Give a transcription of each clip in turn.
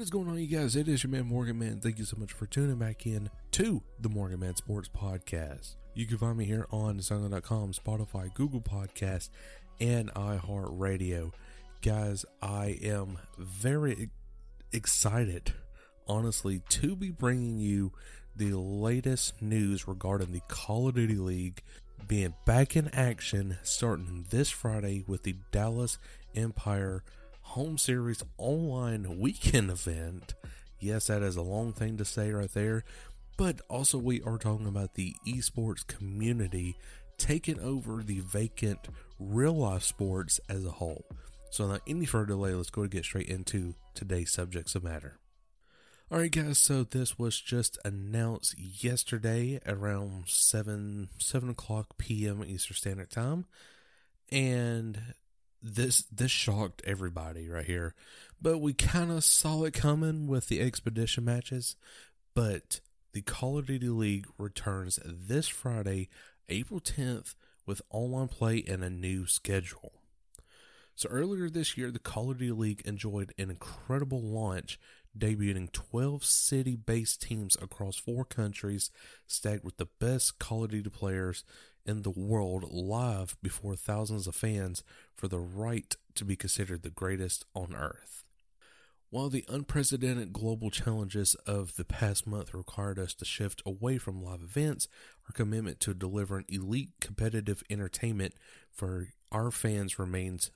What is going on, you guys? It is your man Morgan Man. Thank you so much for tuning back in to the Morgan Man Sports Podcast. You can find me here on SoundCloud.com, Spotify, Google Podcast, and iHeartRadio. Guys, I am very excited, honestly, to be bringing you the latest news regarding the Call of Duty League being back in action starting this Friday with the Dallas Empire home series online weekend event. Yes, that is a long thing to say right there, but also we are talking about the esports community taking over the vacant real life sports as a whole. So, without any further delay, let's go and get straight into today's subjects of matter. Alright guys, so this was just announced yesterday around 7 7 o'clock PM Eastern Standard Time. And this this shocked everybody right here. But we kind of saw it coming with the expedition matches. But the Call of Duty League returns this Friday, April 10th, with online play and a new schedule. So earlier this year, the Call of Duty League enjoyed an incredible launch, debuting 12 city-based teams across four countries, stacked with the best Call of Duty players in the world live before thousands of fans for the right to be considered the greatest on earth. While the unprecedented global challenges of the past month required us to shift away from live events, our commitment to delivering elite competitive entertainment for our fans remains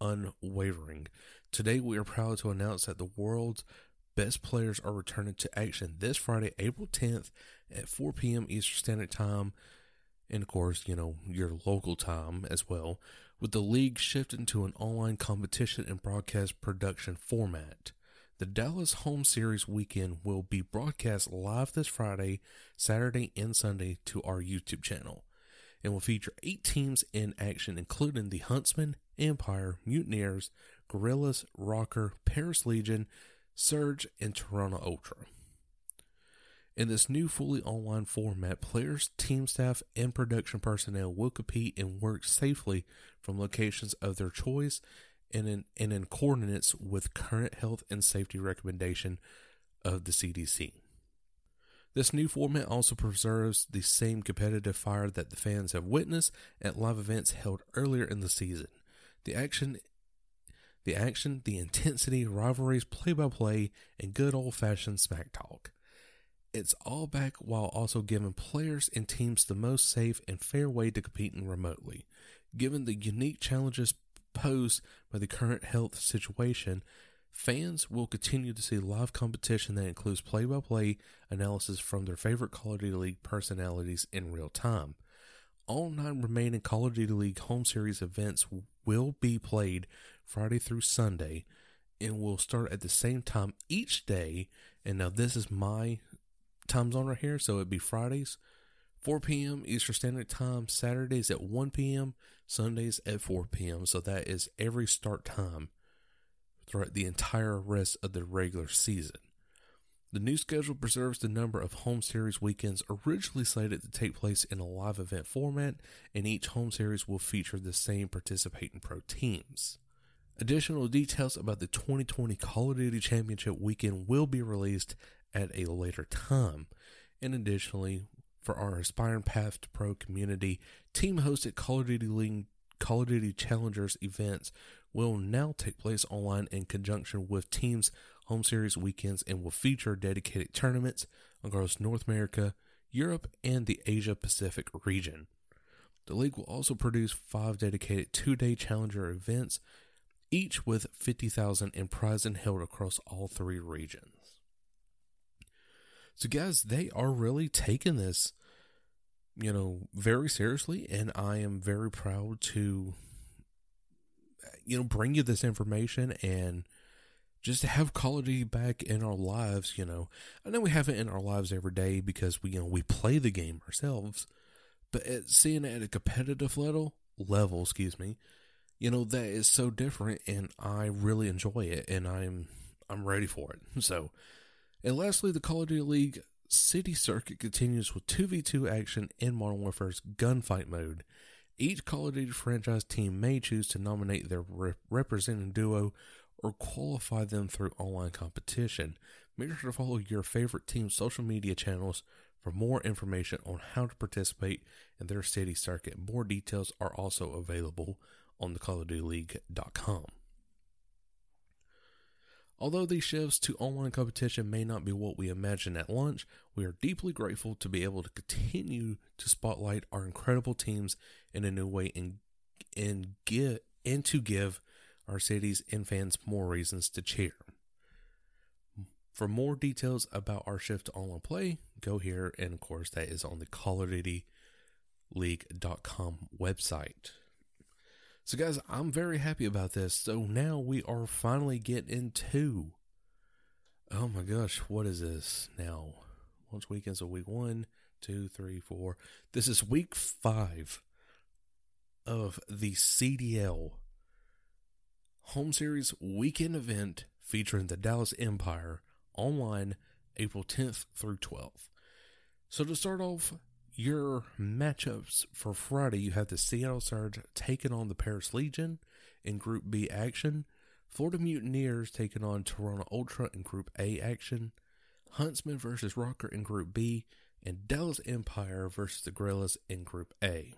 unwavering. Today, we are proud to announce that the world's best players are returning to action this Friday, April 10th at 4 p.m. Eastern Standard Time and of course, you know, your local time as well, with the league shifting to an online competition and broadcast production format. The Dallas home series weekend will be broadcast live this Friday, Saturday, and Sunday to our YouTube channel and will feature eight teams in action, including the Huntsmen, Empire, Mutineers, Guerrillas, ROKKR, Paris Legion, Surge, and Toronto Ultra. In this new fully online format, players, team staff, and production personnel will compete and work safely from locations of their choice and in, and in coordinates with current health and safety recommendation of the CDC. This new format also preserves the same competitive fire that the fans have witnessed at live events held earlier in the season. The action the action, the intensity, rivalries, play by play, and good old fashioned smack talk. It's all back while also giving players and teams the most safe and fair way to compete remotely. Given the unique challenges posed by the current health situation, fans will continue to see live competition that includes play by play analysis from their favorite Call of Duty League personalities in real time. All nine remaining Call of Duty League home series events will be played Friday through Sunday and will start at the same time each day. And now, this is my time zone right here. So it'd be Fridays, 4 p.m. Eastern Standard Time, Saturdays at 1 p.m., Sundays at 4 p.m. So that is every start time throughout the entire rest of the regular season. The new schedule preserves the number of home series weekends originally slated to take place in a live event format, and each home series will feature the same participating pro teams. Additional details about the 2020 Call of Duty Championship weekend will be released at a later time. And additionally, for our aspiring path to pro community, team hosted Call of Duty League Call of Duty Challengers events will now take place online in conjunction with teams' home series weekends and will feature dedicated tournaments across North America, Europe, and the Asia Pacific region. The league will also produce five dedicated two day challenger events, each with 50,000 in prizes held across all three regions. So, guys, they are really taking this, you know, very seriously, and I am very proud to, you know, bring you this information and just to have quality back in our lives. You know, I know we have it in our lives every day because we, you know, we play the game ourselves, but seeing it at a competitive level, level, excuse me, you know, that is so different, and I really enjoy it, and I'm I'm ready for it. So and lastly, the Call of Duty League City Circuit continues with 2v2 action in Modern Warfare's gunfight mode. Each Call of Duty franchise team may choose to nominate their re- representing duo or qualify them through online competition. Make sure to follow your favorite team's social media channels for more information on how to participate in their city circuit. More details are also available on the CallOfDutyLeague.com. Although these shifts to online competition may not be what we imagined at launch, we are deeply grateful to be able to continue to spotlight our incredible teams in a new way and and get and to give our cities and fans more reasons to cheer. For more details about our shift to online play, go here and of course that is on the Call of Duty League.com website. So, guys, I'm very happy about this. So now we are finally getting into. Oh my gosh, what is this now? Once weekends of week one, two, three, four. This is week five of the CDL home series weekend event featuring the Dallas Empire online April 10th through 12th. So to start off, your matchups for Friday, you have the Seattle Surge taking on the Paris Legion in Group B action, Florida Mutineers taking on Toronto Ultra in Group A action, Huntsmen versus ROKKR in Group B, and Dallas Empire versus the Guerrillas in Group A.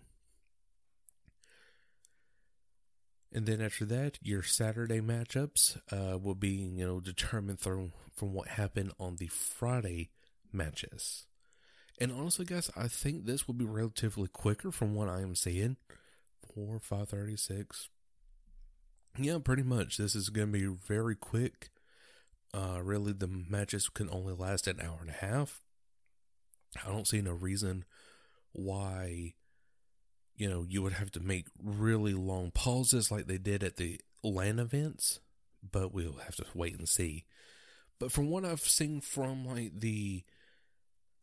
And then after that, your Saturday matchups uh, will be, you know, determined from from what happened on the Friday matches. And honestly, guys, I think this will be relatively quicker from what I am seeing. Four, five thirty six. Yeah, pretty much. This is going to be very quick. Uh, really, the matches can only last an hour and a half. I don't see no reason why, you know, you would have to make really long pauses like they did at the LAN events, but we'll have to wait and see. But from what I've seen from like the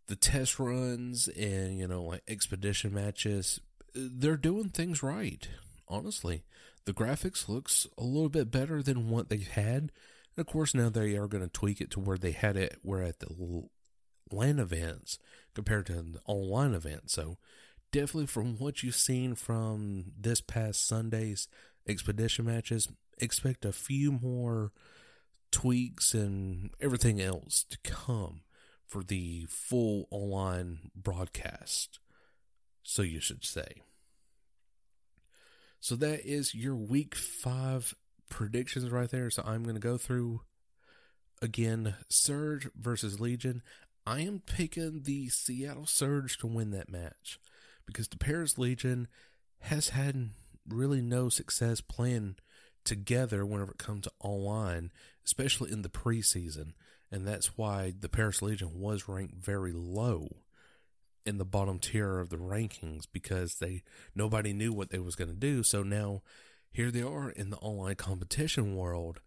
the test runs and you know like expedition matches they're doing things right honestly. The graphics looks a little bit better than what they had. And of course now they are going to tweak it to where they had it where at the LAN events compared to the online events. So definitely from what you've seen from this past sunday's expedition matches expect a few more tweaks and everything else to come for the full online broadcast. So you should say. So that is your week five predictions right there. So I'm going to go through again Surge versus Legion. I am picking the Seattle Surge to win that match because the Paris Legion has had really no success playing together whenever it comes to online, especially in the preseason and that's why the Paris Legion was ranked very low in the bottom tier of the rankings because they nobody knew what they was going to do. So now here they are in the online competition world,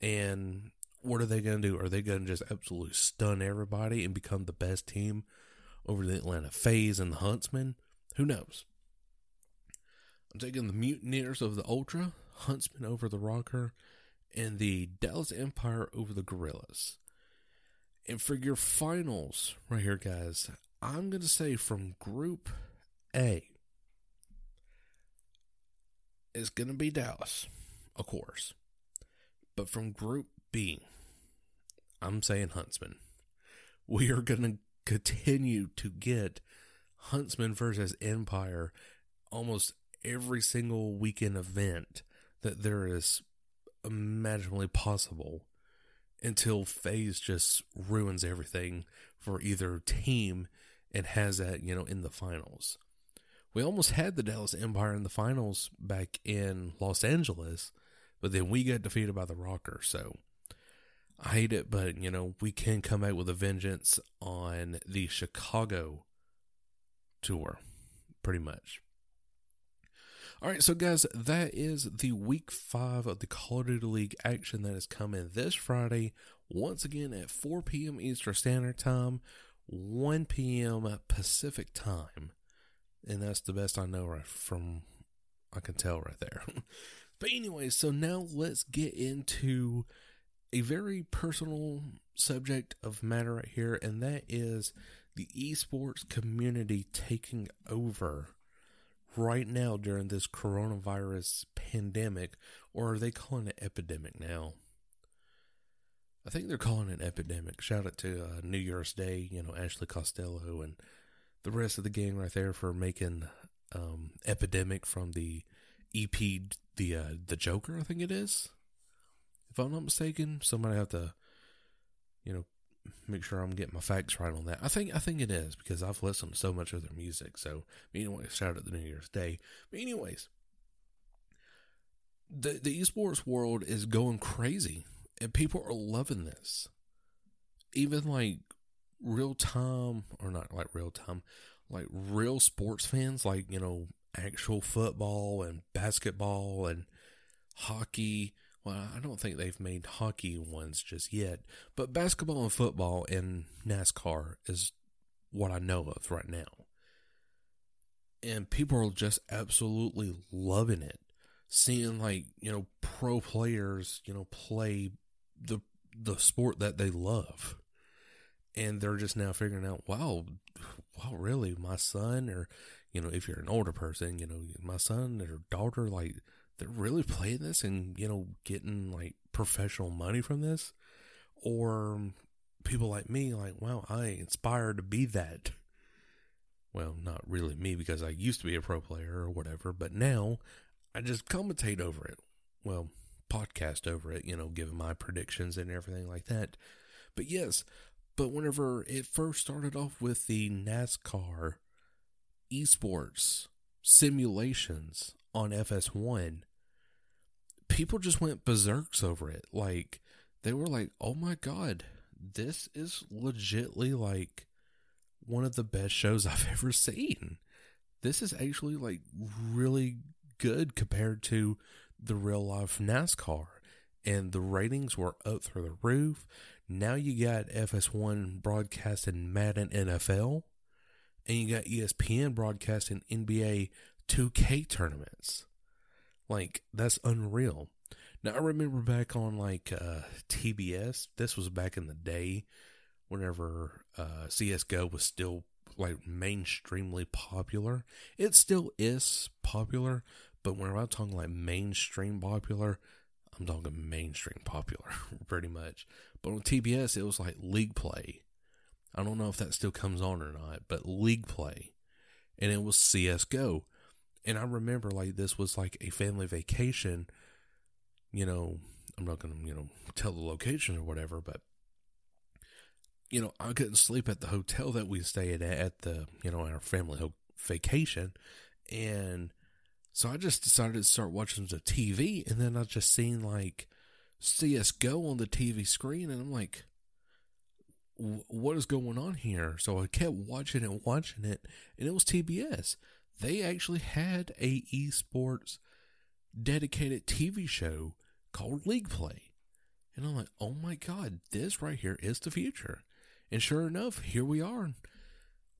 and what are they going to do? Are they going to just absolutely stun everybody and become the best team over the Atlanta FaZe and the Huntsmen? Who knows? I'm taking the Mutineers of the Ultra, Huntsmen over the ROKKR, and the Dallas Empire over the Guerrillas. And for your finals, right here, guys, I'm going to say from Group A, it's going to be Dallas, of course. But from Group B, I'm saying Huntsmen. We are going to continue to get Huntsmen versus Empire almost every single weekend event that there is imaginably possible until FaZe just ruins everything for either team and has that, you know, in the finals. We almost had the Dallas Empire in the finals back in Los Angeles, but then we got defeated by the ROKKR. So I hate it, but you know, we can come out with a vengeance on the Chicago tour, pretty much. All right, so guys, that is the week five of the Call of Duty League action that is coming this Friday, once again at 4 p.m. Eastern Standard Time, 1 p.m. Pacific Time. And that's the best I know right from I can tell right there. but anyway, so now let's get into a very personal subject of matter right here, and that is the esports community taking over right now during this coronavirus pandemic, or are they calling it epidemic now? I think they're calling it epidemic. Shout out to uh, New Year's Day, you know, Ashley Costello and the rest of the gang right there for making um, epidemic from the EP, the uh, the Joker, I think it is. If I'm not mistaken, somebody have to, you know, make sure I'm getting my facts right on that. I think I think it is because I've listened to so much of their music. So anyway, shout out the New Year's Day. But anyways, the the esports world is going crazy, and people are loving this. Even like real time, or not like real time, like real sports fans, like you know actual football and basketball and hockey well, I don't think they've made hockey ones just yet, but basketball and football and NASCAR is what I know of right now. And people are just absolutely loving it. Seeing like, you know, pro players, you know, play the the sport that they love. And they're just now figuring out, wow, wow, really, my son or you know, if you're an older person, you know, my son or daughter, like they're really playing this and you know getting like professional money from this? Or people like me like wow i inspired to be that. Well not really me because i used to be a pro player or whatever but now i just commentate over it. Well podcast over it you know giving my predictions and everything like that. But yes but whenever it first started off with the nascar esports simulations on FS1, people just went berserks over it. Like, they were like, oh my God, this is legitly like one of the best shows I've ever seen. This is actually like really good compared to the real life NASCAR. And the ratings were up through the roof. Now you got FS1 broadcasting Madden NFL, and you got ESPN broadcasting NBA 2K tournaments. Like, that's unreal. Now, I remember back on like uh, TBS, this was back in the day whenever uh, CSGO was still like mainstreamly popular. It still is popular, but when I'm talking like mainstream popular, I'm talking mainstream popular pretty much. But on TBS, it was like league play. I don't know if that still comes on or not, but league play. And it was CSGO. And I remember like this was like a family vacation. You know, I'm not to, you know, tell the location or whatever, but you know, I couldn't sleep at the hotel that we stayed at at the, you know, our family ho- vacation. And so I just decided to start watching the TV. And then I just seen like CSGO on the TV screen. And I'm like, what is going on here? So I kept watching it, watching it. And it was TBS they actually had a esports dedicated TV show called League Play. And I'm like, oh my God, this right here is the future. And sure enough, here we are.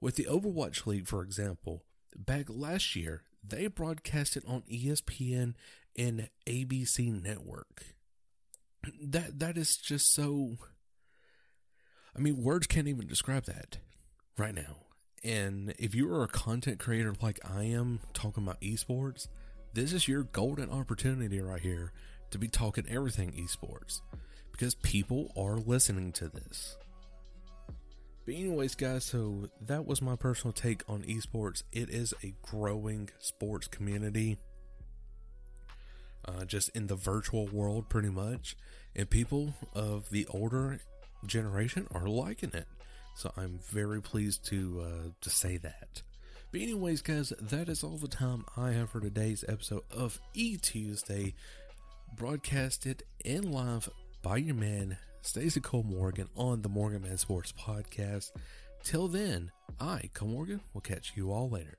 With the Overwatch League, for example, back last year, they broadcasted on ESPN and ABC Network. That that is just so I mean, words can't even describe that right now. And if you are a content creator like I am talking about esports, this is your golden opportunity right here to be talking everything esports because people are listening to this. But, anyways, guys, so that was my personal take on esports. It is a growing sports community. uh, just in the virtual world, pretty much. And people of the older generation are liking it. So I'm very pleased to uh, to say that. But anyways, guys, that is all the time I have for today's episode of E Tuesday, broadcasted in live by your man Stacey Cole Morgan on the Morgan Man Sports Podcast. Till then, I, Cole Morgan, will catch you all later.